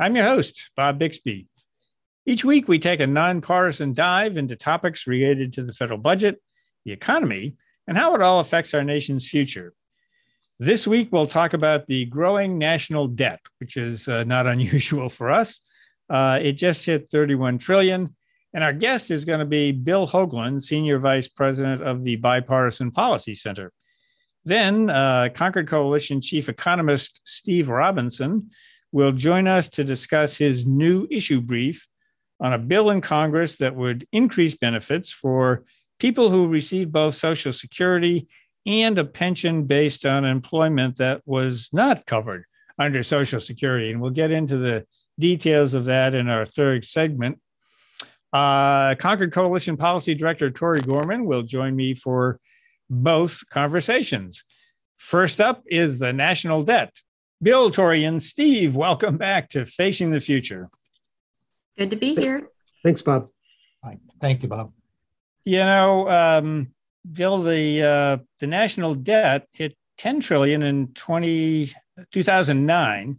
I'm your host, Bob Bixby. Each week, we take a nonpartisan dive into topics related to the federal budget, the economy, and how it all affects our nation's future. This week, we'll talk about the growing national debt, which is uh, not unusual for us. Uh, it just hit 31 trillion. And our guest is going to be Bill Hoagland, Senior Vice President of the Bipartisan Policy Center. Then, uh, Concord Coalition Chief Economist Steve Robinson will join us to discuss his new issue brief on a bill in Congress that would increase benefits for people who receive both Social Security and a pension based on employment that was not covered under Social Security. And we'll get into the details of that in our third segment. Uh, Concord Coalition Policy Director Tori Gorman will join me for both conversations. First up is the national debt. Bill, Tori, and Steve, welcome back to Facing the Future. Good to be here. Thanks, Bob. Thank you, Bob. You know, um, Bill, the uh, the national debt hit 10 trillion in 20, 2009,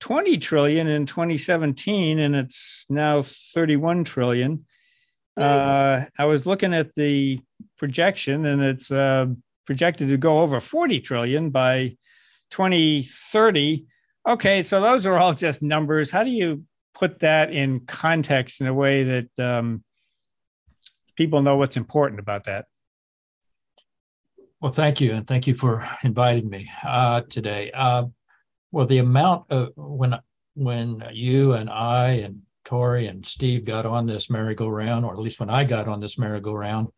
20 trillion in 2017, and it's now 31 trillion. Uh, I was looking at the projection, and it's uh, projected to go over 40 trillion by 2030. Okay, so those are all just numbers. How do you put that in context in a way that um, people know what's important about that? Well, thank you, and thank you for inviting me uh, today. Uh, well, the amount of when when you and I and Tori and Steve got on this merry-go-round, or at least when I got on this merry-go-round,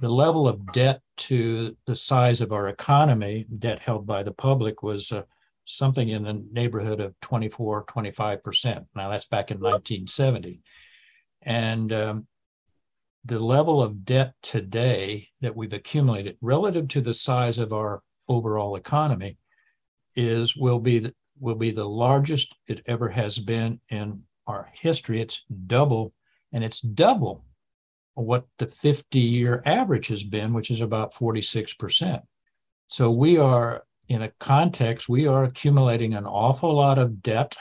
the level of debt to the size of our economy, debt held by the public, was uh, something in the neighborhood of 24, 25%. Now, that's back in 1970. And um, the level of debt today that we've accumulated relative to the size of our overall economy is will be the, will be the largest it ever has been in our history. It's double, and it's double what the 50 year average has been, which is about 46%. So we are in a context, we are accumulating an awful lot of debt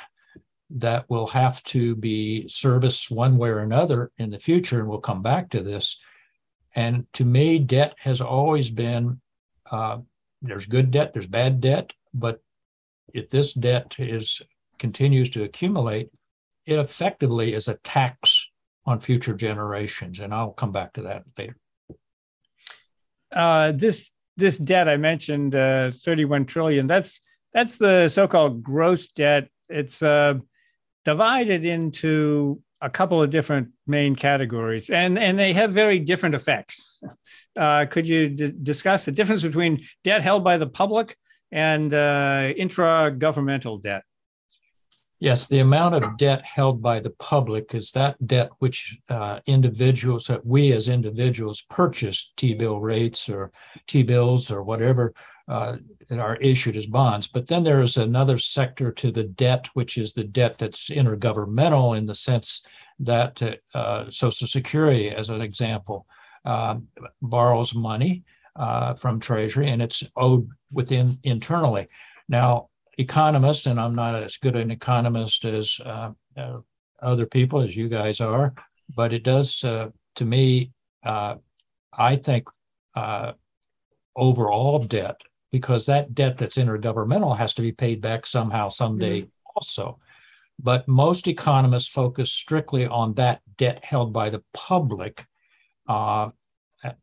that will have to be serviced one way or another in the future. And we'll come back to this. And to me, debt has always been uh, there's good debt, there's bad debt, but if this debt is continues to accumulate, it effectively is a tax on future generations. And I'll come back to that later. Uh, this this debt I mentioned, uh, 31 trillion. That's that's the so-called gross debt. It's uh, divided into a couple of different main categories, and and they have very different effects. Uh, could you d- discuss the difference between debt held by the public and uh, intra-governmental debt? Yes, the amount of debt held by the public is that debt which uh, individuals, that we as individuals purchase T bill rates or T bills or whatever uh, are issued as bonds. But then there is another sector to the debt, which is the debt that's intergovernmental in the sense that uh, Social Security, as an example, um, borrows money uh, from Treasury and it's owed within internally. Now, economist, and I'm not as good an economist as uh, uh, other people as you guys are, but it does uh, to me. Uh, I think uh, overall debt, because that debt that's intergovernmental has to be paid back somehow someday mm-hmm. also. But most economists focus strictly on that debt held by the public. Uh,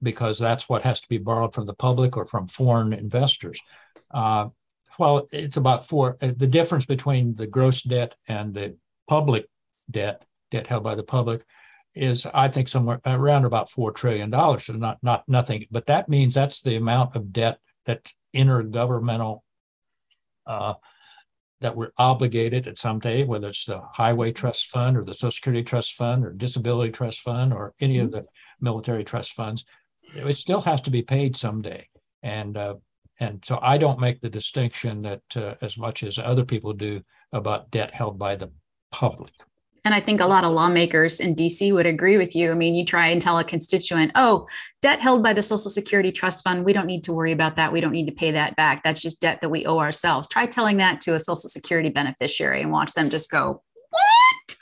because that's what has to be borrowed from the public or from foreign investors. Uh, well, it's about four. Uh, the difference between the gross debt and the public debt, debt held by the public, is I think somewhere around about four trillion dollars. So not not nothing, but that means that's the amount of debt that's intergovernmental. Uh, that we're obligated at some day, whether it's the Highway Trust Fund or the Social Security Trust Fund or Disability Trust Fund or any of the military trust funds, it still has to be paid someday. And uh, and so I don't make the distinction that uh, as much as other people do about debt held by the public. And I think a lot of lawmakers in DC would agree with you. I mean, you try and tell a constituent, oh, debt held by the Social Security Trust Fund, we don't need to worry about that. We don't need to pay that back. That's just debt that we owe ourselves. Try telling that to a Social Security beneficiary and watch them just go, what?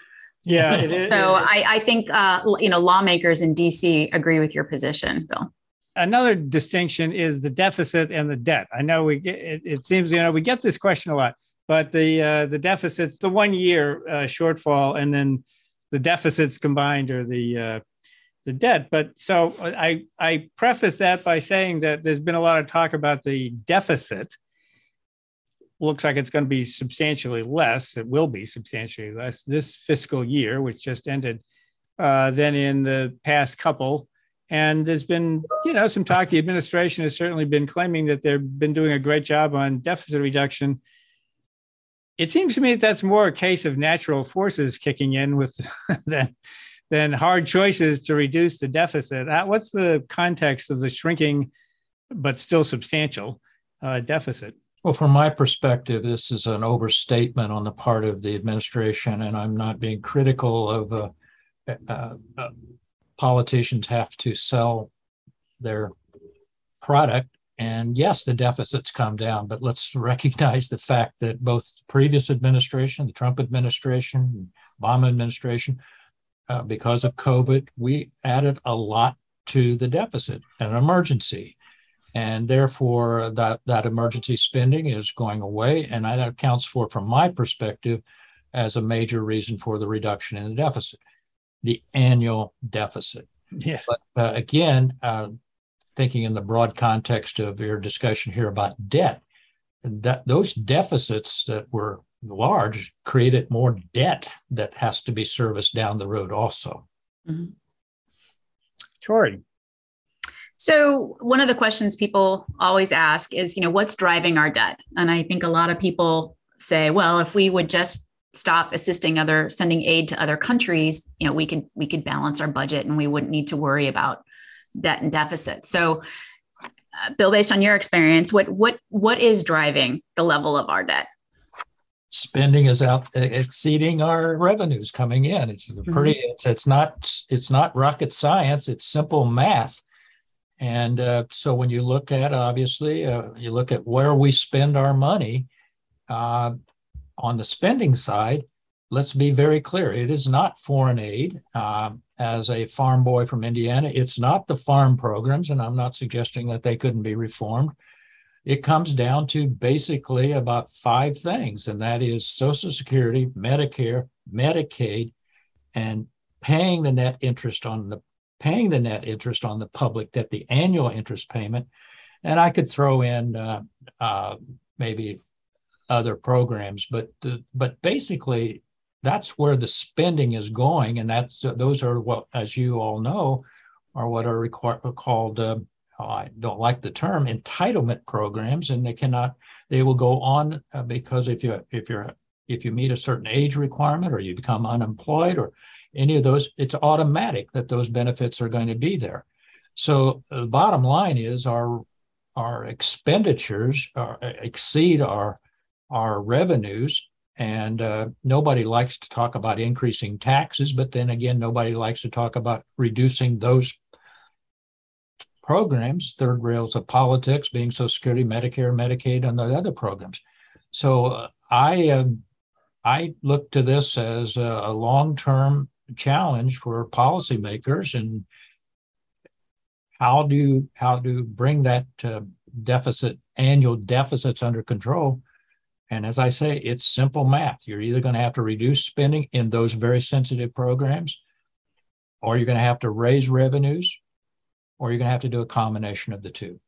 Yeah. so I, I, think, uh, you know, lawmakers in DC agree with your position, Bill. Another distinction is the deficit and the debt. I know we get, it, it seems, you know, we get this question a lot but the uh, the deficits, the one year uh, shortfall, and then the deficits combined are the uh, the debt. But so I I preface that by saying that there's been a lot of talk about the deficit. Looks like it's going to be substantially less. It will be substantially less this fiscal year, which just ended, uh, than in the past couple. And there's been, you know, some talk. The administration has certainly been claiming that they've been doing a great job on deficit reduction it seems to me that that's more a case of natural forces kicking in with than than hard choices to reduce the deficit. What's the context of the shrinking, but still substantial uh, deficit? Well, from my perspective, this is an overstatement on the part of the administration, and I'm not being critical of uh, uh, uh politicians have to sell their product and yes, the deficits come down, but let's recognize the fact that both previous administration, the Trump administration, Obama administration, uh, because of COVID, we added a lot to the deficit, an emergency. And therefore, that, that emergency spending is going away. And that accounts for, from my perspective, as a major reason for the reduction in the deficit, the annual deficit. Yes. But uh, again, uh, thinking in the broad context of your discussion here about debt, that those deficits that were large created more debt that has to be serviced down the road also. Mm-hmm. Tori. So one of the questions people always ask is, you know, what's driving our debt? And I think a lot of people say, well, if we would just stop assisting other sending aid to other countries, you know, we could we could balance our budget and we wouldn't need to worry about debt and deficit. So, uh, Bill, based on your experience, what what what is driving the level of our debt? Spending is out exceeding our revenues coming in. It's pretty. Mm-hmm. It's it's not it's not rocket science. It's simple math. And uh, so when you look at obviously, uh, you look at where we spend our money uh, on the spending side. Let's be very clear. It is not foreign aid. Um, as a farm boy from Indiana. It's not the farm programs, and I'm not suggesting that they couldn't be reformed. It comes down to basically about five things, and that is Social Security, Medicare, Medicaid, and paying the net interest on the paying the net interest on the public debt, the annual interest payment. And I could throw in uh, uh, maybe other programs, but the, but basically that's where the spending is going, and that's uh, those are what, as you all know, are what are called. Uh, I don't like the term entitlement programs, and they cannot. They will go on uh, because if you if you're if you meet a certain age requirement or you become unemployed or any of those, it's automatic that those benefits are going to be there. So the bottom line is our our expenditures are, exceed our our revenues and uh, nobody likes to talk about increasing taxes, but then again, nobody likes to talk about reducing those programs, third rails of politics, being Social Security, Medicare, Medicaid, and the other programs. So uh, I uh, I look to this as a, a long-term challenge for policymakers and how do how to bring that uh, deficit annual deficits under control and as I say, it's simple math. You're either going to have to reduce spending in those very sensitive programs, or you're going to have to raise revenues, or you're going to have to do a combination of the two,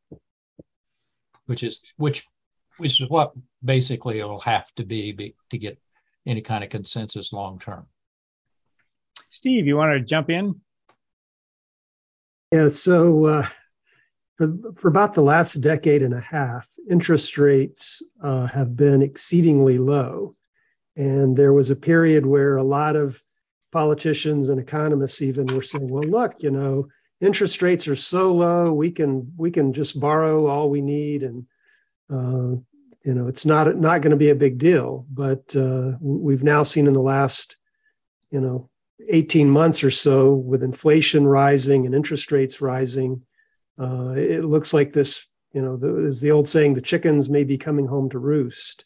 which is which which is what basically it'll have to be, be to get any kind of consensus long term. Steve, you want to jump in? Yeah. So uh, for, for about the last decade and a half, interest rates uh, have been exceedingly low. And there was a period where a lot of politicians and economists even were saying, well, look, you know, interest rates are so low, we can we can just borrow all we need, and uh, you know, it's not not going to be a big deal. But uh, we've now seen in the last, you know, 18 months or so, with inflation rising and interest rates rising, uh, it looks like this, you know, the, is the old saying, the chickens may be coming home to roost.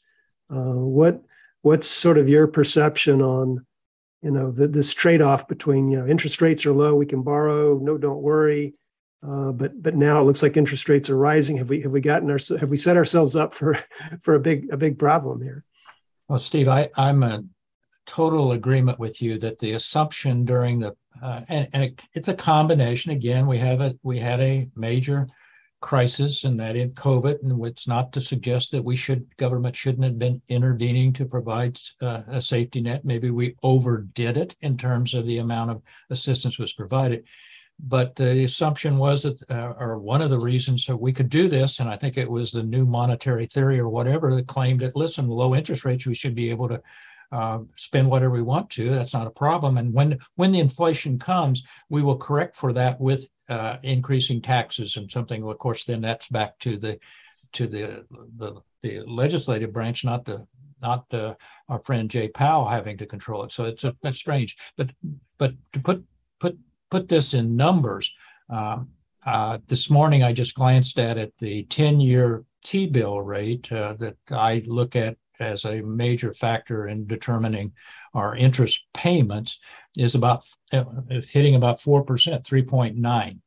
Uh, what what's sort of your perception on, you know, the, this trade-off between, you know, interest rates are low, we can borrow, no, don't worry, uh, but but now it looks like interest rates are rising. Have we have we gotten our have we set ourselves up for for a big a big problem here? Well, Steve, I, I'm a total agreement with you that the assumption during the uh, and, and it, it's a combination. Again, we have a we had a major crisis, and that in COVID, and it's not to suggest that we should government shouldn't have been intervening to provide uh, a safety net. Maybe we overdid it in terms of the amount of assistance was provided. But the assumption was that, uh, or one of the reasons that we could do this, and I think it was the new monetary theory or whatever that claimed that, listen, low interest rates, we should be able to uh, spend whatever we want to. That's not a problem. And when when the inflation comes, we will correct for that with uh, increasing taxes and something. Of course, then that's back to the to the the, the legislative branch, not the not uh, our friend Jay Powell having to control it. So it's a, that's strange. But but to put put put this in numbers, um, uh, this morning I just glanced at it. The ten year T bill rate uh, that I look at as a major factor in determining our interest payments is about uh, hitting about 4%, 3.9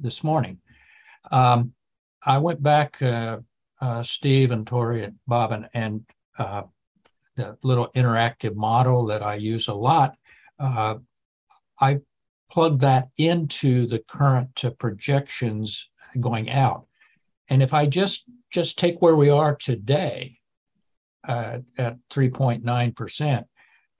this morning. Um, I went back, uh, uh, Steve and Tori and Bob, and, and uh, the little interactive model that I use a lot. Uh, I plug that into the current projections going out. And if I just just take where we are today uh, at 3.9%.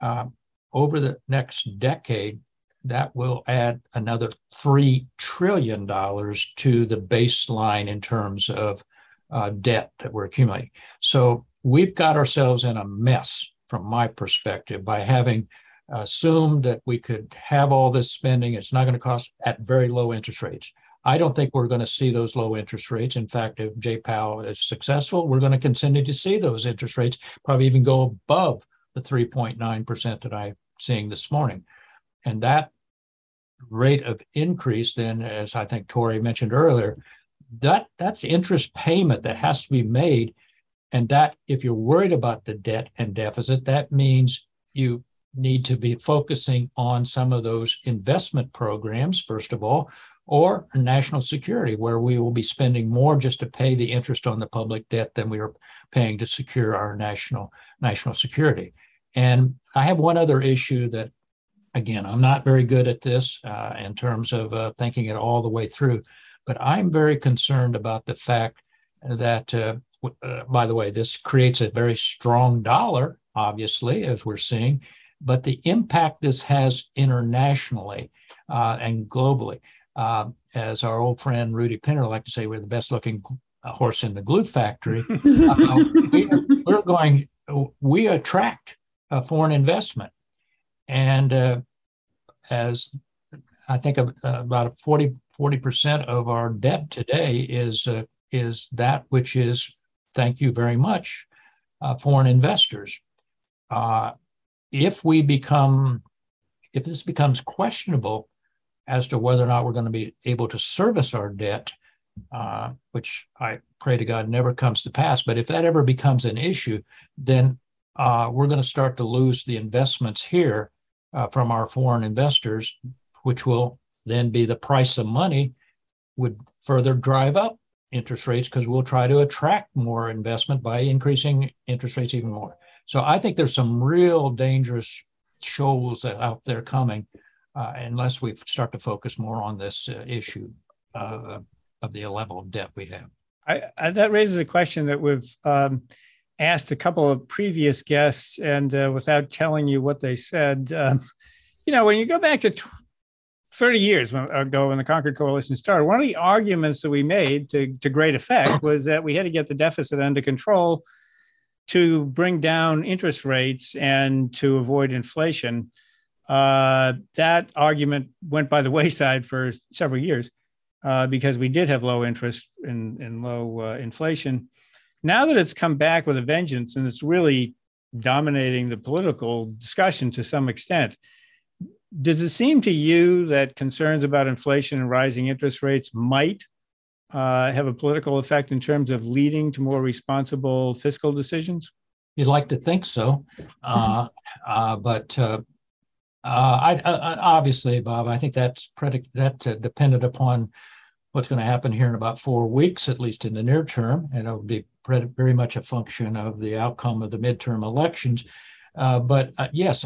Uh, over the next decade, that will add another $3 trillion to the baseline in terms of uh, debt that we're accumulating. So we've got ourselves in a mess from my perspective by having assumed that we could have all this spending. It's not going to cost at very low interest rates. I don't think we're going to see those low interest rates. In fact, if Jay Powell is successful, we're going to continue to see those interest rates probably even go above the 3.9% that I'm seeing this morning. And that rate of increase, then, as I think Tori mentioned earlier, that that's interest payment that has to be made. And that, if you're worried about the debt and deficit, that means you need to be focusing on some of those investment programs, first of all, or national security, where we will be spending more just to pay the interest on the public debt than we are paying to secure our national national security. And I have one other issue that, again, I'm not very good at this uh, in terms of uh, thinking it all the way through, but I'm very concerned about the fact that, uh, uh by the way, this creates a very strong dollar, obviously, as we're seeing, but the impact this has internationally uh, and globally. Uh, as our old friend Rudy Penner liked to say, we're the best looking horse in the glue factory. uh, we, are going, we attract foreign investment. And uh, as I think uh, about 40, 40% of our debt today is, uh, is that which is, thank you very much, foreign investors. if we become, if this becomes questionable, as to whether or not we're going to be able to service our debt, uh, which I pray to God never comes to pass. But if that ever becomes an issue, then uh, we're going to start to lose the investments here uh, from our foreign investors, which will then be the price of money, would further drive up interest rates because we'll try to attract more investment by increasing interest rates even more. So I think there's some real dangerous shoals out there coming uh, unless we start to focus more on this uh, issue uh, of the level of debt we have. I, I, that raises a question that we've um, asked a couple of previous guests, and uh, without telling you what they said, um, you know, when you go back to t- 30 years ago when the Concord Coalition started, one of the arguments that we made to, to great effect was that we had to get the deficit under control to bring down interest rates and to avoid inflation. Uh, that argument went by the wayside for several years uh, because we did have low interest and, and low uh, inflation. Now that it's come back with a vengeance and it's really dominating the political discussion to some extent, does it seem to you that concerns about inflation and rising interest rates might uh, have a political effect in terms of leading to more responsible fiscal decisions? You'd like to think so, uh, uh, but uh, uh, I, I, obviously, Bob, I think that's predict that uh, dependent upon what's going to happen here in about four weeks, at least in the near term, and it'll be very much a function of the outcome of the midterm elections. but yes,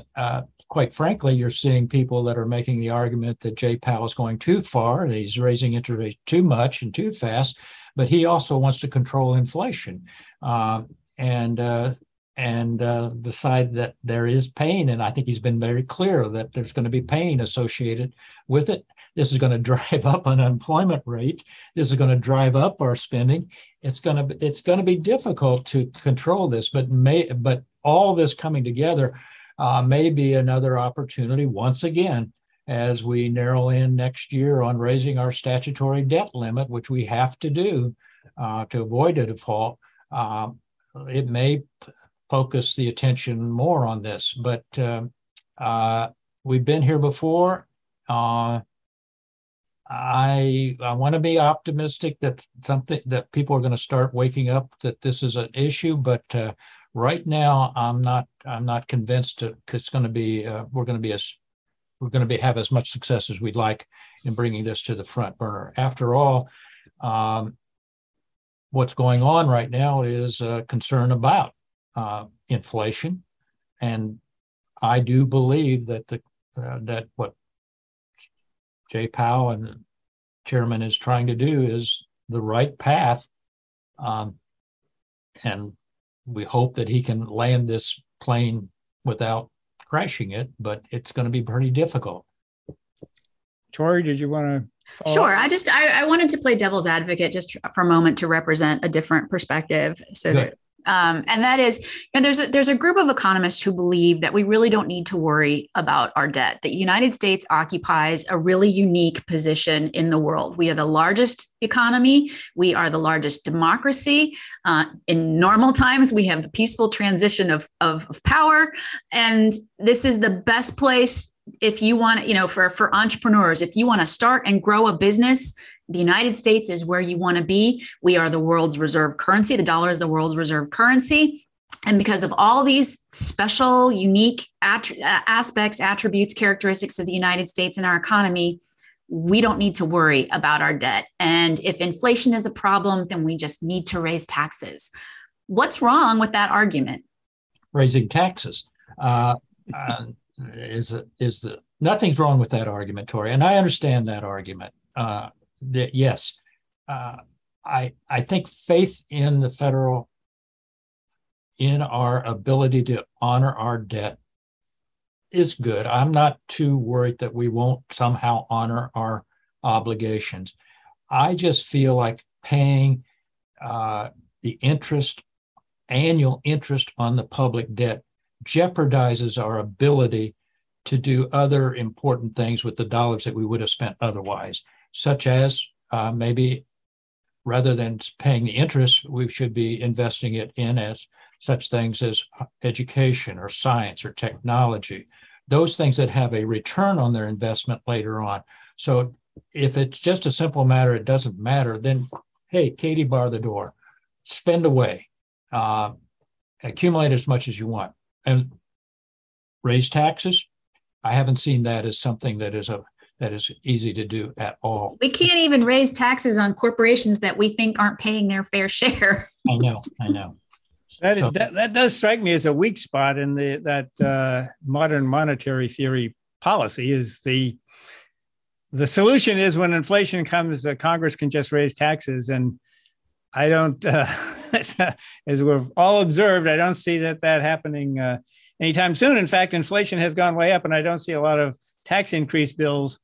quite frankly, you're seeing people that are making the argument that Jay Powell is going too far, and he's raising interest rates too much and too fast, but he also wants to control inflation. Uh, and uh, and uh, decide that there is pain. And I think he's been very clear that there's going to be pain associated with it. This is going to drive up unemployment rate. This is going to drive up our spending. It's going to it's going to be difficult to control this, but may but all this coming together uh, may be another opportunity once again as we narrow in next year on raising our statutory debt limit, which we have to do uh, to avoid a default. Uh, it may focus the attention more on this, but um, uh, we've been here before. Uh, I I want to be optimistic that something that people are going to start waking up that this is an issue, but uh, Right now, I'm not I'm not convinced it's going to be uh, we're going to be as we're going to be have as much success as we'd like in bringing this to the front burner. After all, um, what's going on right now is a concern about uh, inflation, and I do believe that the uh, that what Jay Powell and chairman is trying to do is the right path. Um, and we hope that he can land this plane without crashing it, but it's going to be pretty difficult. Tori, did you want to? Sure. I just I, I, wanted to play devil's advocate just for a moment to represent a different perspective. So that, um, and that is, and there's a, there's a group of economists who believe that we really don't need to worry about our debt. The United States occupies a really unique position in the world. We are the largest economy. We are the largest democracy. Uh, in normal times, we have a peaceful transition of, of, of power, and this is the best place if you want, you know, for for entrepreneurs, if you want to start and grow a business the United States is where you want to be. We are the world's reserve currency. The dollar is the world's reserve currency. And because of all these special, unique att- aspects, attributes, characteristics of the United States and our economy, we don't need to worry about our debt. And if inflation is a problem, then we just need to raise taxes. What's wrong with that argument? Raising taxes uh, uh, is is the nothing's wrong with that argument, Tori, and I understand that argument. Uh, that yes, uh, I I think faith in the federal, in our ability to honor our debt, is good. I'm not too worried that we won't somehow honor our obligations. I just feel like paying uh, the interest, annual interest on the public debt, jeopardizes our ability to do other important things with the dollars that we would have spent otherwise such as uh, maybe rather than paying the interest, we should be investing it in as such things as education or science or technology, those things that have a return on their investment later on. So if it's just a simple matter, it doesn't matter, then hey, Katie, bar the door, spend away, uh, accumulate as much as you want, and raise taxes. I haven't seen that as something that is a that is easy to do at all. We can't even raise taxes on corporations that we think aren't paying their fair share. I know, I know. That, so, that, that does strike me as a weak spot in the that uh, modern monetary theory policy is the the solution is when inflation comes, uh, Congress can just raise taxes, and I don't, uh, as we've all observed, I don't see that that happening uh, anytime soon. In fact, inflation has gone way up, and I don't see a lot of tax increase bills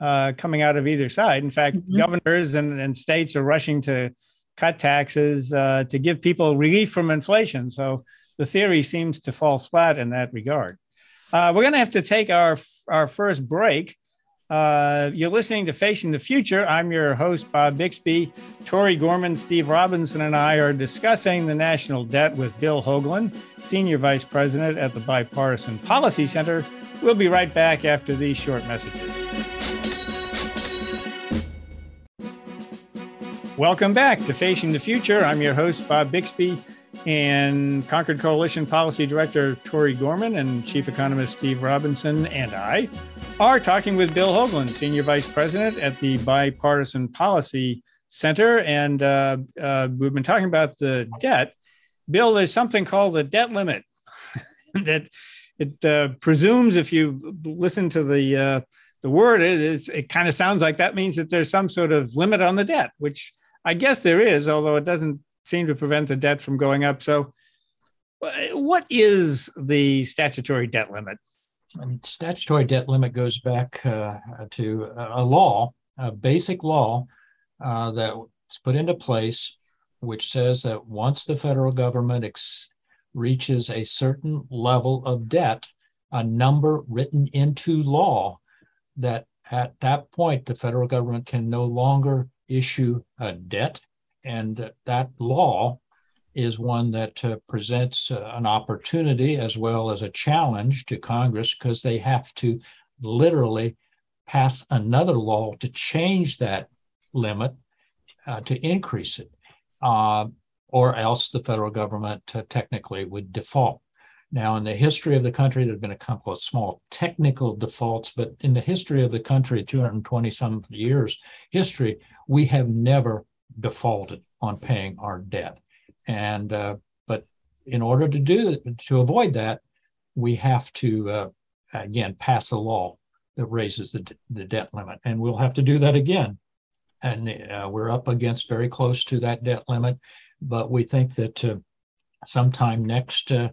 uh, coming out of either side. In fact, mm-hmm. governors and, and states are rushing to cut taxes uh, to give people relief from inflation. So the theory seems to fall flat in that regard. Uh, we're going to have to take our, our first break. Uh, you're listening to Facing the Future. I'm your host, Bob Bixby. Tori Gorman, Steve Robinson, and I are discussing the national debt with Bill Hoagland, Senior Vice President at the Bipartisan Policy Center. We'll be right back after these short messages. Welcome back to Facing the Future. I'm your host, Bob Bixby, and Concord Coalition Policy Director Tori Gorman and Chief Economist Steve Robinson and I are talking with Bill Hoagland, Senior Vice President at the Bipartisan Policy Center. And uh, uh, we've been talking about the debt. Bill, there's something called the debt limit that it uh, presumes, if you listen to the uh, the word, it, it kind of sounds like that means that there's some sort of limit on the debt, which I guess there is, although it doesn't seem to prevent the debt from going up. So, what is the statutory debt limit? And statutory debt limit goes back uh, to a law, a basic law uh, that's put into place, which says that once the federal government ex- reaches a certain level of debt, a number written into law that at that point the federal government can no longer issue a debt. And that law is one that uh, presents uh, an opportunity as well as a challenge to Congress because they have to literally pass another law to change that limit uh, to increase it, uh, or else the federal government uh, technically would default. Now, in the history of the country, there have been a couple of small technical defaults, but in the history of the country, 220 some years history, we have never defaulted on paying our debt. And uh, but in order to do to avoid that, we have to uh, again pass a law that raises the, the debt limit, and we'll have to do that again. And uh, we're up against very close to that debt limit, but we think that uh, sometime next uh,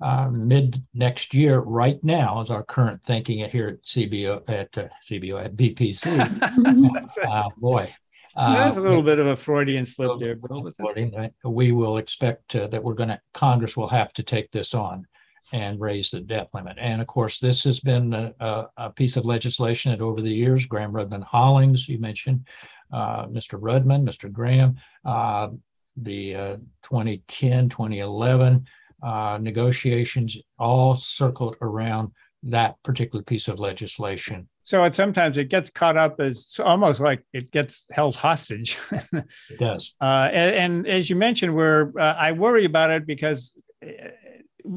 uh, mid next year. Right now is our current thinking here at CBO at uh, CBO at BPC. uh, boy, that's a little bit of a Freudian slip there, Bill. Right? We will expect uh, that we're going to, Congress will have to take this on and raise the debt limit. And of course, this has been a, a piece of legislation that over the years, Gramm Rudman Hollings, you mentioned, uh, Mr. Rudman, Mr. Gramm, uh, the uh, 2010, 2011 uh, negotiations all circled around that particular piece of legislation so it sometimes it gets caught up as almost like it gets held hostage. it does. Uh, and, and, as you mentioned, we're uh, I worry about it because uh,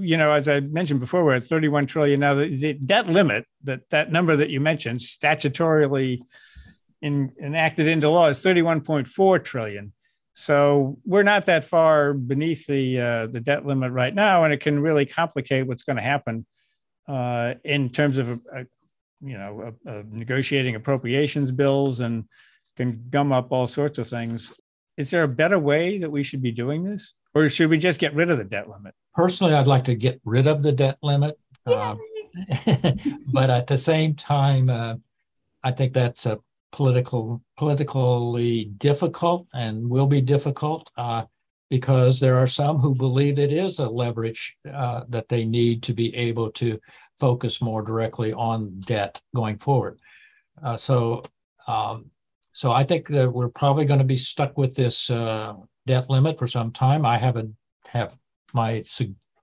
you know, as I mentioned before, we're at 31 trillion now. The, the debt limit that that number that you mentioned statutorily in, enacted into law is 31.4 trillion. So we're not that far beneath the uh, the debt limit right now, and it can really complicate what's going to happen uh, in terms of a, you know, uh, uh, negotiating appropriations bills and can gum up all sorts of things. Is there a better way that we should be doing this? Or should we just get rid of the debt limit? Personally, I'd like to get rid of the debt limit. Uh, but at the same time, uh, I think that's a political, politically difficult and will be difficult uh, because there are some who believe it is a leverage uh, that they need to be able to focus more directly on debt going forward. Uh, so, um, so I think that we're probably going to be stuck with this uh, debt limit for some time. I haven't have my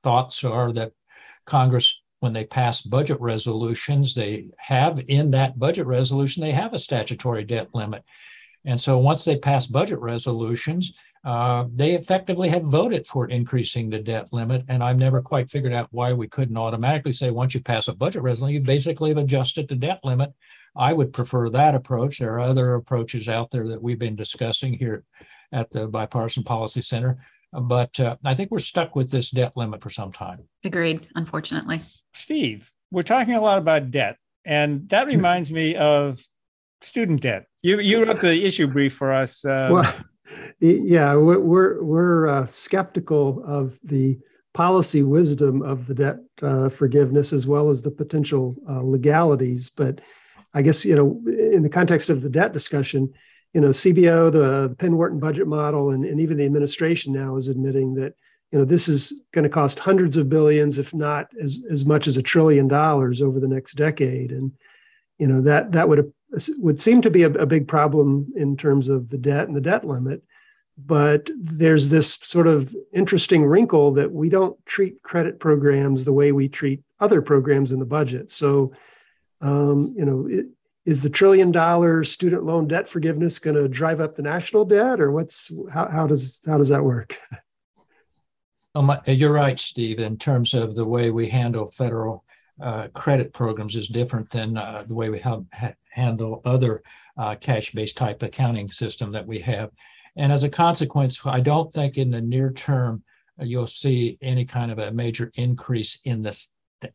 thoughts are that Congress, when they pass budget resolutions, they have in that budget resolution they have a statutory debt limit, and so once they pass budget resolutions, uh, they effectively have voted for increasing the debt limit. And I've never quite figured out why we couldn't automatically say once you pass a budget resolution, you basically have adjusted the debt limit. I would prefer that approach. There are other approaches out there that we've been discussing here at the Bipartisan Policy Center. But uh, I think we're stuck with this debt limit for some time. Agreed, unfortunately. Steve, we're talking a lot about debt. And that reminds me of student debt. You, you wrote the issue brief for us. Uh, well, yeah, we're we're uh, skeptical of the policy wisdom of the debt uh, forgiveness as well as the potential uh, legalities. But I guess you know, in the context of the debt discussion, you know, CBO, the Penn Wharton budget model, and, and even the administration now is admitting that you know this is going to cost hundreds of billions, if not as as much as a trillion dollars over the next decade, and you know that that would would seem to be a, a big problem in terms of the debt and the debt limit. But there's this sort of interesting wrinkle that we don't treat credit programs the way we treat other programs in the budget. So, um, you know, it, is the trillion dollar student loan debt forgiveness going to drive up the national debt, or what's how, how does how does that work? Um, you're right, Steve. In terms of the way we handle federal uh, credit programs is different than uh, the way we have, ha- handle other uh, cash-based type accounting system that we have. And as a consequence, I don't think in the near term uh, you'll see any kind of a major increase in this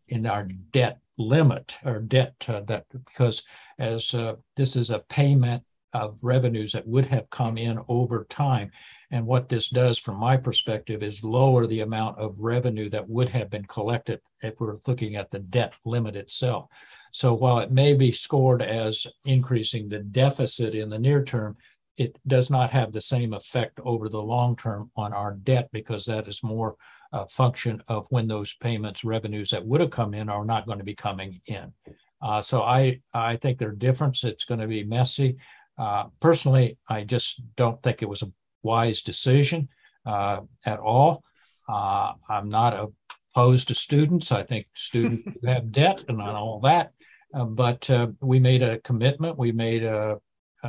in our debt limit or debt uh, that because as uh, this is a payment of revenues that would have come in over time. And what this does, from my perspective, is lower the amount of revenue that would have been collected if we're looking at the debt limit itself. So while it may be scored as increasing the deficit in the near term, it does not have the same effect over the long term on our debt because that is more a function of when those payments revenues that would have come in are not going to be coming in. Uh, so I I think they're different. It's going to be messy. Uh, personally, I just don't think it was a wise decision uh, at all. Uh, I'm not opposed to students. I think students have debt and all that. Uh, but uh, we made a commitment. We made a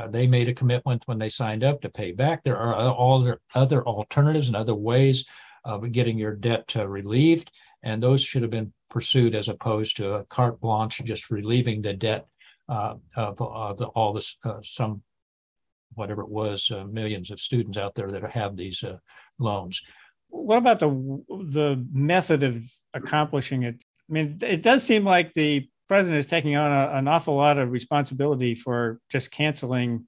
they made a commitment when they signed up to pay back. There are all other, other alternatives and other ways of getting your debt relieved, and those should have been pursued as opposed to a carte blanche, just relieving the debt uh, of uh, the, all this, uh, some, whatever it was, uh, millions of students out there that have these uh, loans. What about the the method of accomplishing it? I mean, it does seem like the president is taking on a, an awful lot of responsibility for just canceling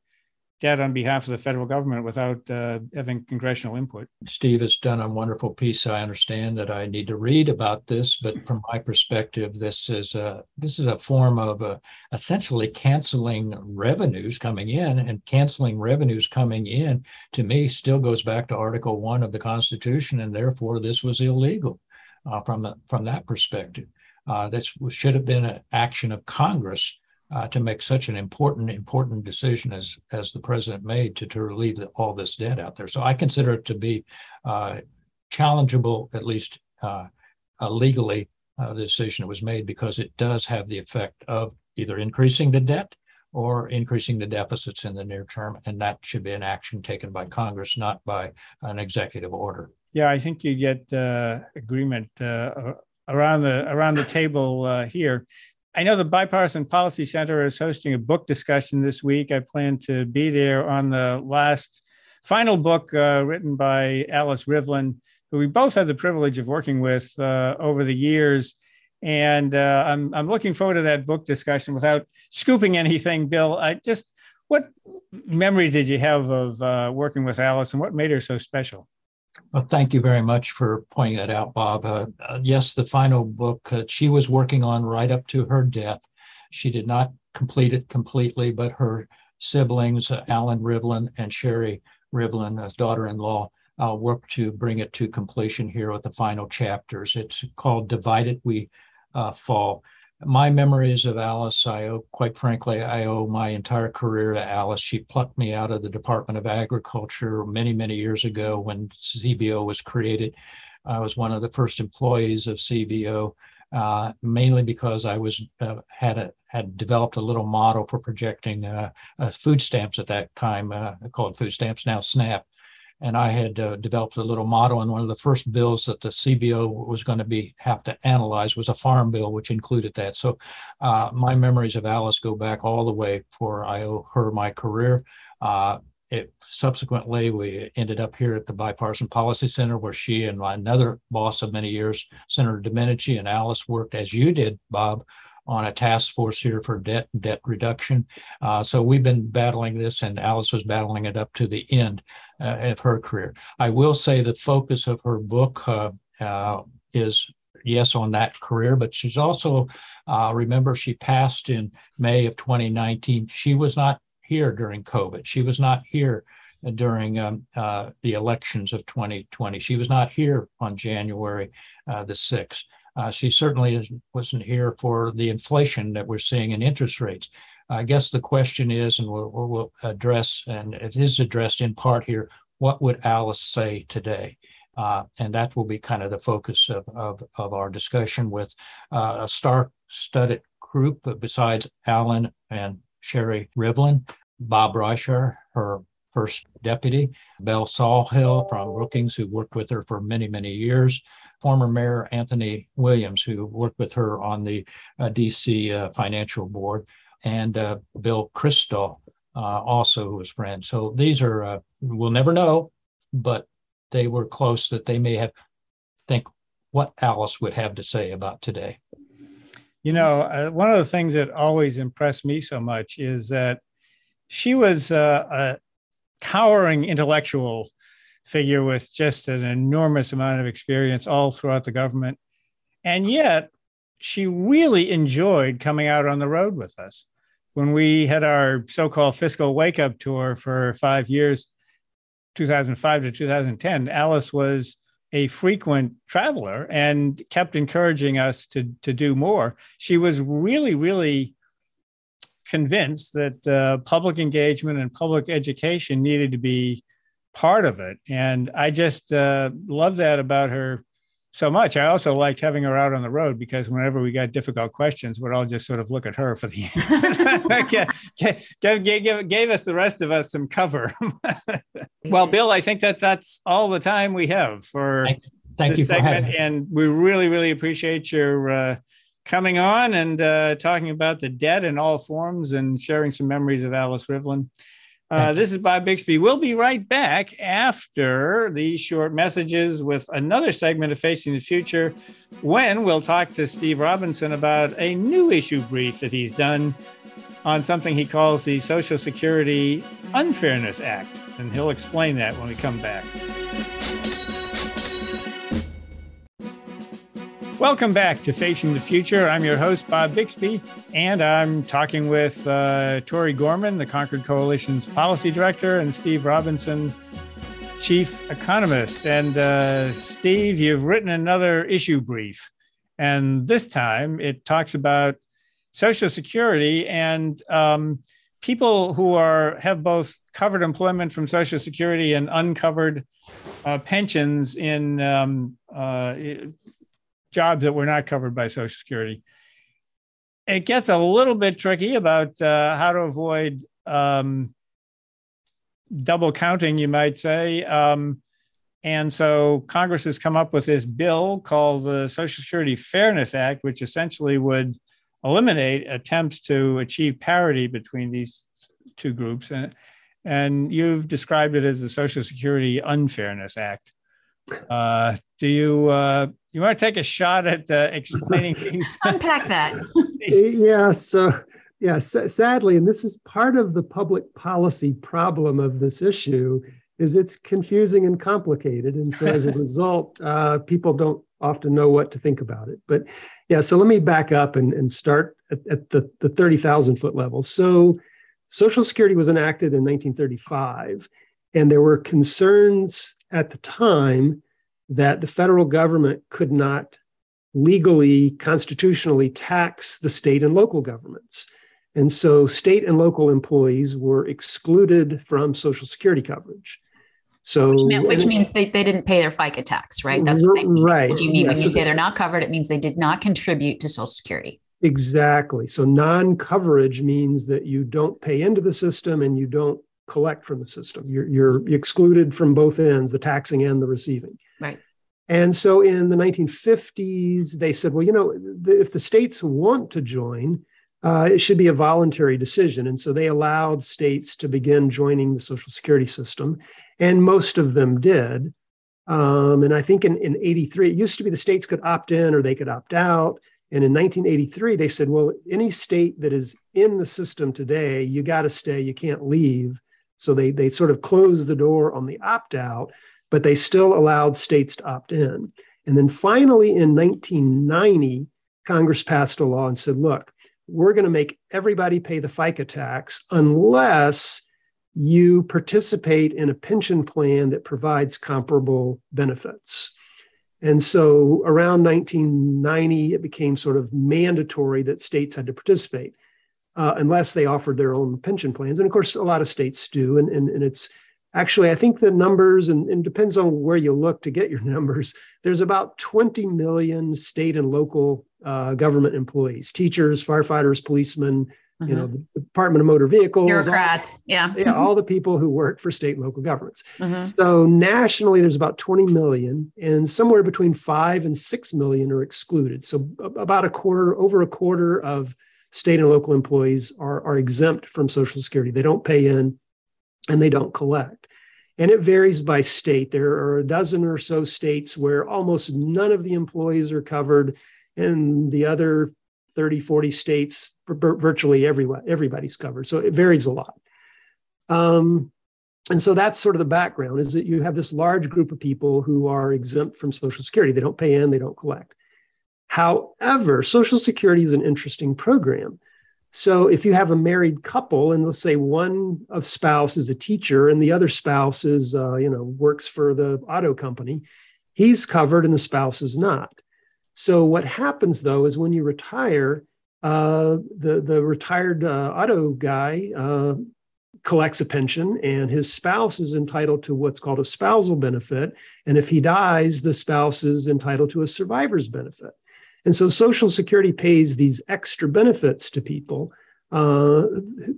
debt on behalf of the federal government without uh, having congressional input. Steve has done a wonderful piece. I understand that I need to read about this, but from my perspective, this is a this is a form of uh, essentially canceling revenues coming in, and canceling revenues coming in to me still goes back to Article One of the Constitution, and therefore this was illegal uh, from from that perspective. Uh, that should have been an action of Congress uh, to make such an important, important decision as as the president made to to relieve the, all this debt out there. So I consider it to be uh, challengeable, at least uh, uh legally, uh, the decision that was made because it does have the effect of either increasing the debt or increasing the deficits in the near term, and that should be an action taken by Congress, not by an executive order. Yeah, I think you get uh, agreement around the around the table here. I know the Bipartisan Policy Center is hosting a book discussion this week. I plan to be there on the last final book uh, written by Alice Rivlin, who we both had the privilege of working with uh, over the years. And uh, I'm, I'm looking forward to that book discussion without scooping anything, Bill. I just, what memories did you have of uh, working with Alice and what made her so special? Well, thank you very much for pointing that out, Bob. Uh, uh, yes, the final book uh, she was working on right up to her death. She did not complete it completely, but her siblings, uh, Alan Rivlin and Sherry Rivlin, as daughter-in-law, uh, worked to bring it to completion here with the final chapters. It's called "Divided We uh, Fall." My memories of Alice, I owe, quite frankly, I owe my entire career to Alice. She plucked me out of the Department of Agriculture many, many years ago when CBO was created. I was one of the first employees of CBO, uh, mainly because I was uh, had a, had developed a little model for projecting uh, uh food stamps at that time, uh, called food stamps, now SNAP and I had uh, developed a little model. And one of the first bills that the CBO was going to be have to analyze was a farm bill, which included that. So uh, my memories of Alice go back all the way for I owe her my career. Uh, it, subsequently, we ended up here at the Bipartisan Policy Center, where she and my another boss of many years, Senator Domenici, and Alice worked, as you did, Bob, on a task force here for debt debt reduction. Uh, so we've been battling this, and Alice was battling it up to the end uh, of her career. I will say the focus of her book uh, uh is yes, on that career, but she's also, uh, remember, she passed in May of 2019. She was not here during COVID. She was not here during um, uh, the elections of 2020. She was not here on January uh, the 6th. Uh, she certainly wasn't here for the inflation that we're seeing in interest rates. I guess the question is, and we'll, we'll address, and it is addressed in part here, what would Alice say today? Uh, and that will be kind of the focus of, of, of our discussion with uh, a star-studded group besides Alan and Sherry Rivlin, Bob Reischauer, her first deputy, Belle Sawhill from Brookings, who worked with her for many, many years, former Mayor Anthony Williams, who worked with her on the uh, DC uh, Financial Board, and uh, Bill Kristol, uh, also who was friends. So these are, uh, we'll never know, but they were close that they may have think what Alice would have to say about today. You know, uh, one of the things that always impressed me so much is that she was a towering intellectual figure with just an enormous amount of experience all throughout the government. And yet, she really enjoyed coming out on the road with us. When we had our so called fiscal wake up tour for five years, 2005 to 2010, Alice was a frequent traveler and kept encouraging us to, to do more. She was really, really convinced that uh, public engagement and public education needed to be part of it. And I just uh, love that about her so much. I also liked having her out on the road because whenever we got difficult questions, we'd all just sort of look at her for the gave, gave, gave, us the rest of us some cover. well, Bill, I think that that's all the time we have for thank, thank this you segment, and we really, really appreciate your uh, coming on and uh, talking about the dead in all forms and sharing some memories of Alice Rivlin. Uh, this is Bob Bixby. We'll be right back after these short messages with another segment of Facing the Future when we'll talk to Steve Robinson about a new issue brief that he's done on something he calls the Social Security Unfairness Act. And he'll explain that when we come back. Welcome back to Facing the Future. I'm your host, Bob Bixby, and I'm talking with uh, Tori Gorman, the Concord Coalition's policy director, and Steve Robinson, chief economist. And uh, Steve, you've written another issue brief, and this time it talks about Social Security and um, people who are have both covered employment from Social Security and uncovered uh, pensions in um, uh, jobs that were not covered by Social Security. It gets a little bit tricky about uh, how to avoid um, double counting, you might say. Um, and so Congress has come up with this bill called the Social Security Fairness Act, which essentially would eliminate attempts to achieve parity between these two groups. And, and you've described it as the Social Security Unfairness Act. Uh, do you uh, you want to take a shot at uh, explaining things? Unpack that. yeah. So yeah, sadly, and this is part of the public policy problem of this issue, is it's confusing and complicated, and so as a result, uh, people don't often know what to think about it. But yeah, so let me back up and, and start at, at the, the 30,000 foot level. So Social Security was enacted in 1935, and there were concerns at the time that the federal government could not legally, constitutionally tax the state and local governments. And so state and local employees were excluded from Social Security coverage. So, which, meant, which means they, they didn't pay their FICA tax, right? That's what they mean. Right. What do you mean yeah, when you say they're not covered? It means they did not contribute to Social Security. Exactly. So non coverage means that you don't pay into the system and you don't collect from the system. You're, you're excluded from both ends, the taxing and the receiving. Right. And so in the 1950s, they said, well, you know, if the states want to join, uh, it should be a voluntary decision. And so they allowed states to begin joining the Social Security system. And most of them did. Um, and I think in, in 83, it used to be the states could opt in or they could opt out. And in 1983, they said, well, any state that is in the system today, you got to stay, you can't leave. So they, they sort of closed the door on the opt out, but they still allowed states to opt in. And then finally in 1990, Congress passed a law and said, look, we're going to make everybody pay the FICA tax unless you participate in a pension plan that provides comparable benefits. And so around 1990, it became sort of mandatory that states had to participate uh, unless they offered their own pension plans. And of course, a lot of states do. And, and, and it's actually, I think the numbers, and, and depends on where you look to get your numbers, there's about 20 million state and local uh, government employees, teachers, firefighters, policemen, mm-hmm. you know, mm-hmm. the Department of Motor Vehicles, bureaucrats, all, yeah, yeah, all the people who work for state and local governments. Mm-hmm. So nationally, there's about 20 million, and somewhere between five and six million are excluded. So about a quarter, over a quarter of state and local employees are, are exempt from Social Security. They don't pay in, and they don't collect. And it varies by state. There are a dozen or so states where almost none of the employees are covered and the other 30, 40 states, virtually everyone, everybody's covered. So it varies a lot. Um, and so that's sort of the background is that you have this large group of people who are exempt from Social Security. They don't pay in, they don't collect. However, Social Security is an interesting program. So if you have a married couple, and let's say one of spouse is a teacher and the other spouse is, uh, you know, works for the auto company, he's covered and the spouse is not. So what happens though is when you retire, uh, the the retired uh, auto guy uh, collects a pension, and his spouse is entitled to what's called a spousal benefit. And if he dies, the spouse is entitled to a survivor's benefit. And so Social Security pays these extra benefits to people. Uh,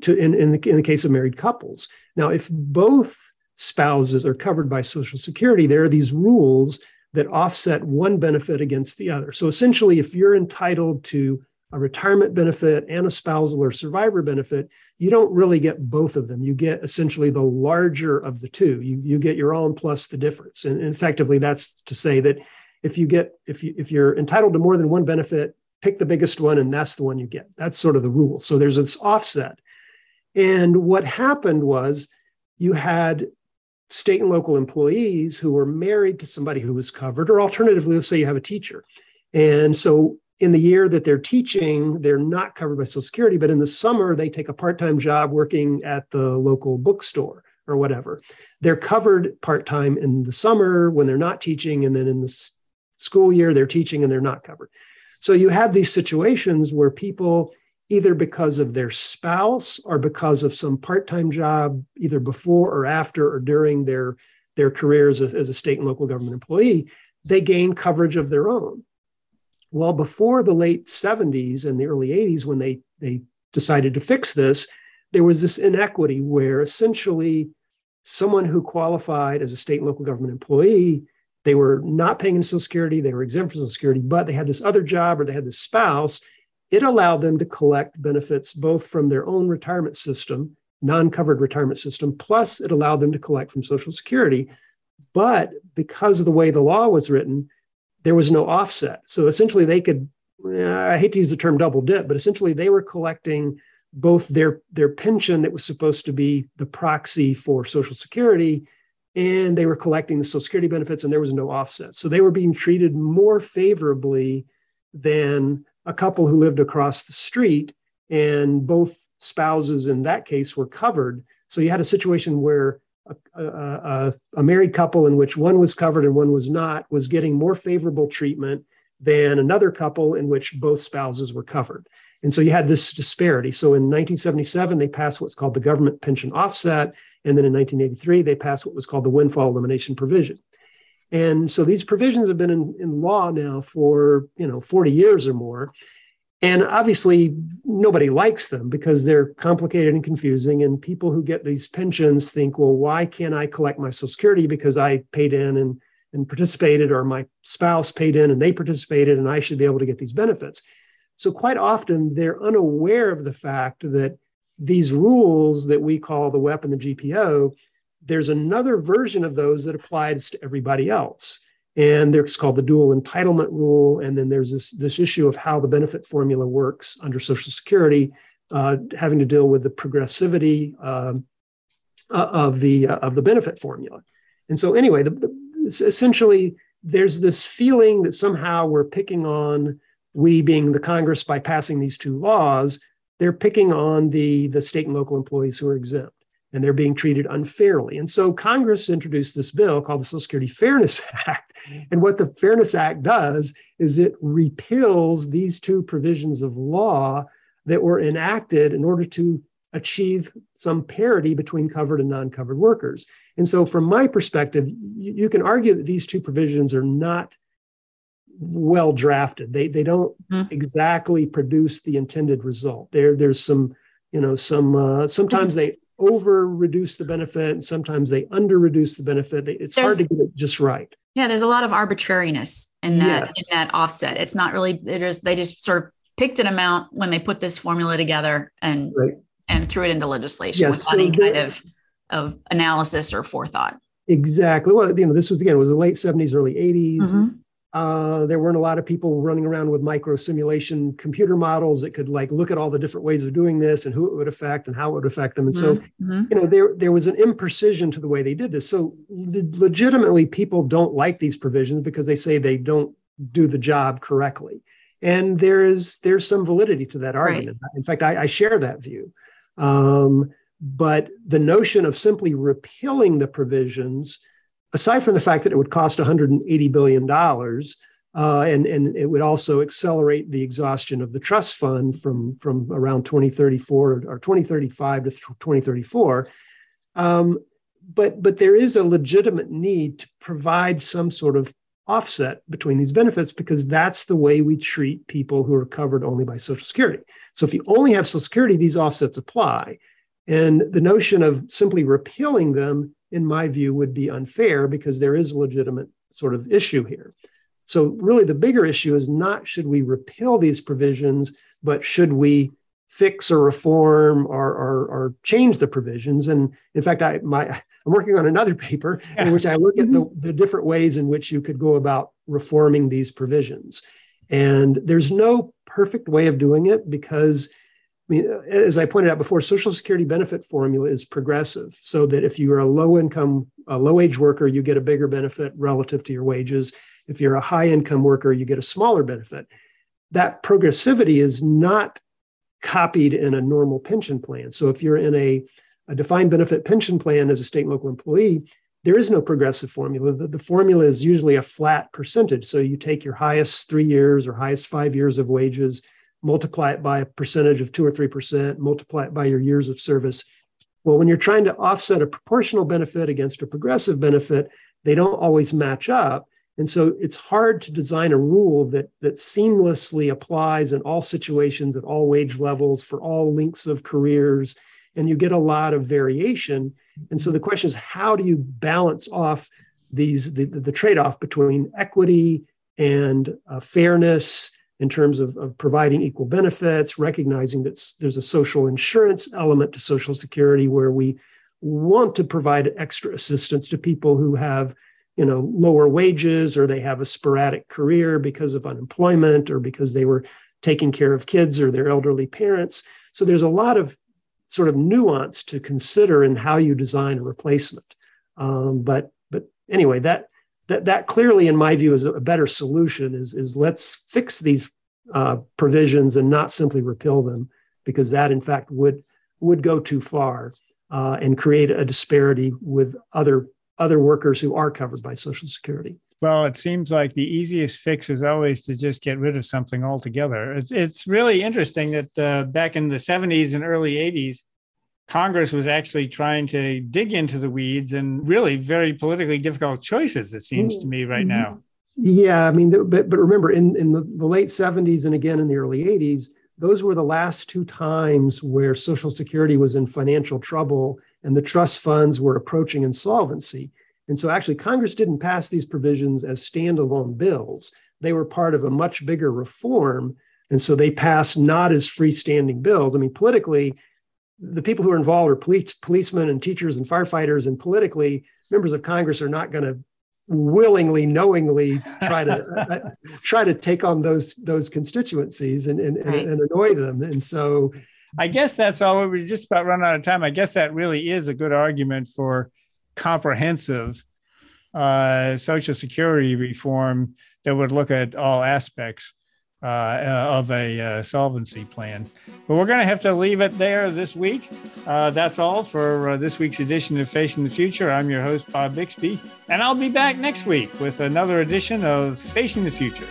to in in the, in the case of married couples. Now, if both spouses are covered by Social Security, there are these rules that offset one benefit against the other. So essentially, if you're entitled to a retirement benefit and a spousal or survivor benefit, you don't really get both of them. You get essentially the larger of the two. You, you get your own plus the difference. And, and effectively, that's to say that if you get if you if you're entitled to more than one benefit, pick the biggest one, and that's the one you get. That's sort of the rule. So there's this offset. And what happened was you had state and local employees who were married to somebody who was covered, or alternatively, let's say you have a teacher. And so in the year that they're teaching, they're not covered by Social Security, but in the summer, they take a part time job working at the local bookstore or whatever. They're covered part time in the summer when they're not teaching, and then in the school year, they're teaching and they're not covered. So you have these situations where people either because of their spouse or because of some part-time job either before or after or during their their careers as, as a state and local government employee they gain coverage of their own well before the late 70s and the early 80s when they they decided to fix this there was this inequity where essentially someone who qualified as a state and local government employee they were not paying into social security they were exempt from social security but they had this other job or they had this spouse it allowed them to collect benefits both from their own retirement system, non covered retirement system, plus it allowed them to collect from Social Security. But because of the way the law was written, there was no offset. So essentially, they could, eh, I hate to use the term double dip, but essentially they were collecting both their, their pension that was supposed to be the proxy for Social Security and they were collecting the Social Security benefits, and there was no offset. So they were being treated more favorably than a couple who lived across the street, and both spouses in that case were covered. So you had a situation where a, a, a, married couple in which one was covered and one was not was getting more favorable treatment than another couple in which both spouses were covered. And so you had this disparity. So in 1977, they passed what's called the government pension offset. And then in 1983, they passed what was called the windfall elimination provision. And so these provisions have been in, in law now for you know 40 years or more. And obviously, nobody likes them because they're complicated and confusing. And people who get these pensions think, well, why can't I collect my Social Security because I paid in and, and participated, or my spouse paid in and they participated, and I should be able to get these benefits? So, quite often, they're unaware of the fact that these rules that we call the WEP and the GPO there's another version of those that applies to everybody else. And it's called the dual entitlement rule. And then there's this, this issue of how the benefit formula works under Social Security, uh, having to deal with the progressivity um, uh, of the uh, of the benefit formula. And so, anyway, the, the, essentially, there's this feeling that somehow we're picking on we being the Congress by passing these two laws, they're picking on the, the state and local employees who are exempt and they're being treated unfairly. And so Congress introduced this bill called the Social Security Fairness Act. And what the Fairness Act does is it repeals these two provisions of law that were enacted in order to achieve some parity between covered and non covered workers. And so, from my perspective, you, you, can argue that these two provisions are not well drafted. They, they don't mm-hmm. exactly produce the intended result. There, there's some, you know, some, uh, sometimes they over reduce the benefit and sometimes they under reduce the benefit. It's there's, hard to get it just right. Yeah, there's a lot of arbitrariness in that yes. in that offset. It's not really it is they just sort of picked an amount when they put this formula together and right. and threw it into legislation yes, without so any kind of of analysis or forethought. Exactly. Well, you know, this was again, it was the late 70s, early 80s. Mm-hmm. Uh, there weren't a lot of people running around with micro simulation computer models that could like look at all the different ways of doing this and who it would affect and how it would affect them. And mm-hmm. so, mm-hmm. you know, there there was an imprecision to the way they did this. So, legitimately, people don't like these provisions because they say they don't do the job correctly, and there is there's some validity to that argument. Right. In fact, I, I, share that view. Um, but the notion of simply repealing the provisions aside from the fact that it would cost 180 billion dollars, uh, and and it would also accelerate the exhaustion of the trust fund from from around 2034 or 2035 to 2034. Um, but but there is a legitimate need to provide some sort of offset between these benefits because that's the way we treat people who are covered only by Social Security. So if you only have Social Security, these offsets apply. And the notion of simply repealing them in my view, would be unfair because there is a legitimate sort of issue here. So, really, the bigger issue is not should we repeal these provisions, but should we fix or reform or, or, or change the provisions? And in fact, I, my, I'm working on another paper in which I look at the, mm-hmm. the different ways in which you could go about reforming these provisions. And there's no perfect way of doing it because I mean, as I pointed out before, Social Security benefit formula is progressive, so that if you are a low income, a low wage worker, you get a bigger benefit relative to your wages. If you're a high income worker, you get a smaller benefit. That progressivity is not copied in a normal pension plan. So if you're in a, a defined benefit pension plan as a state and local employee, there is no progressive formula. The, the formula is usually a flat percentage. So you take your highest three years or highest five years of wages multiply it by a percentage of two or 3%, multiply it by your years of service. Well, when you're trying to offset a proportional benefit against a progressive benefit, they don't always match up. And so it's hard to design a rule that, that seamlessly applies in all situations at all wage levels for all lengths of careers. And you get a lot of variation. And so the question is, how do you balance off these the, the trade-off between equity and uh, fairness in terms of, of providing equal benefits, recognizing that there's a social insurance element to Social Security where we want to provide extra assistance to people who have you know lower wages or they have a sporadic career because of unemployment or because they were taking care of kids or their elderly parents. So there's a lot of sort of nuance to consider in how you design a replacement. Um, but but anyway that that that clearly, in my view, is a better solution. Is is let's fix these uh, provisions and not simply repeal them, because that in fact would would go too far uh, and create a disparity with other other workers who are covered by Social Security. Well, it seems like the easiest fix is always to just get rid of something altogether. It's it's really interesting that uh, back in the 70s and early 80s, Congress was actually trying to dig into the weeds and really very politically difficult choices, it seems to me mm-hmm. right now. Yeah, I mean, but, but remember, in, in the, the late 70s and again in the early 80s, those were the last two times where Social Security was in financial trouble and the trust funds were approaching insolvency. And so, actually, Congress didn't pass these provisions as standalone bills. They were part of a much bigger reform. And so they passed not as freestanding bills. I mean, politically, the people who are involved are police, policemen and teachers and firefighters, and politically, members of Congress are not going to willingly, knowingly try to uh, try to take on those those constituencies and and, right. and, and annoy them. And so, I guess that's all. We just about run out of time. I guess that really is a good argument for comprehensive uh, Social Security reform that would look at all aspects uh, uh of a uh, solvency plan. But we're going to have to leave it there this week. Uh, that's all for uh, this week's edition of Facing the Future. I'm your host, Bob Bixby, and I'll be back next week with another edition of Facing the Future.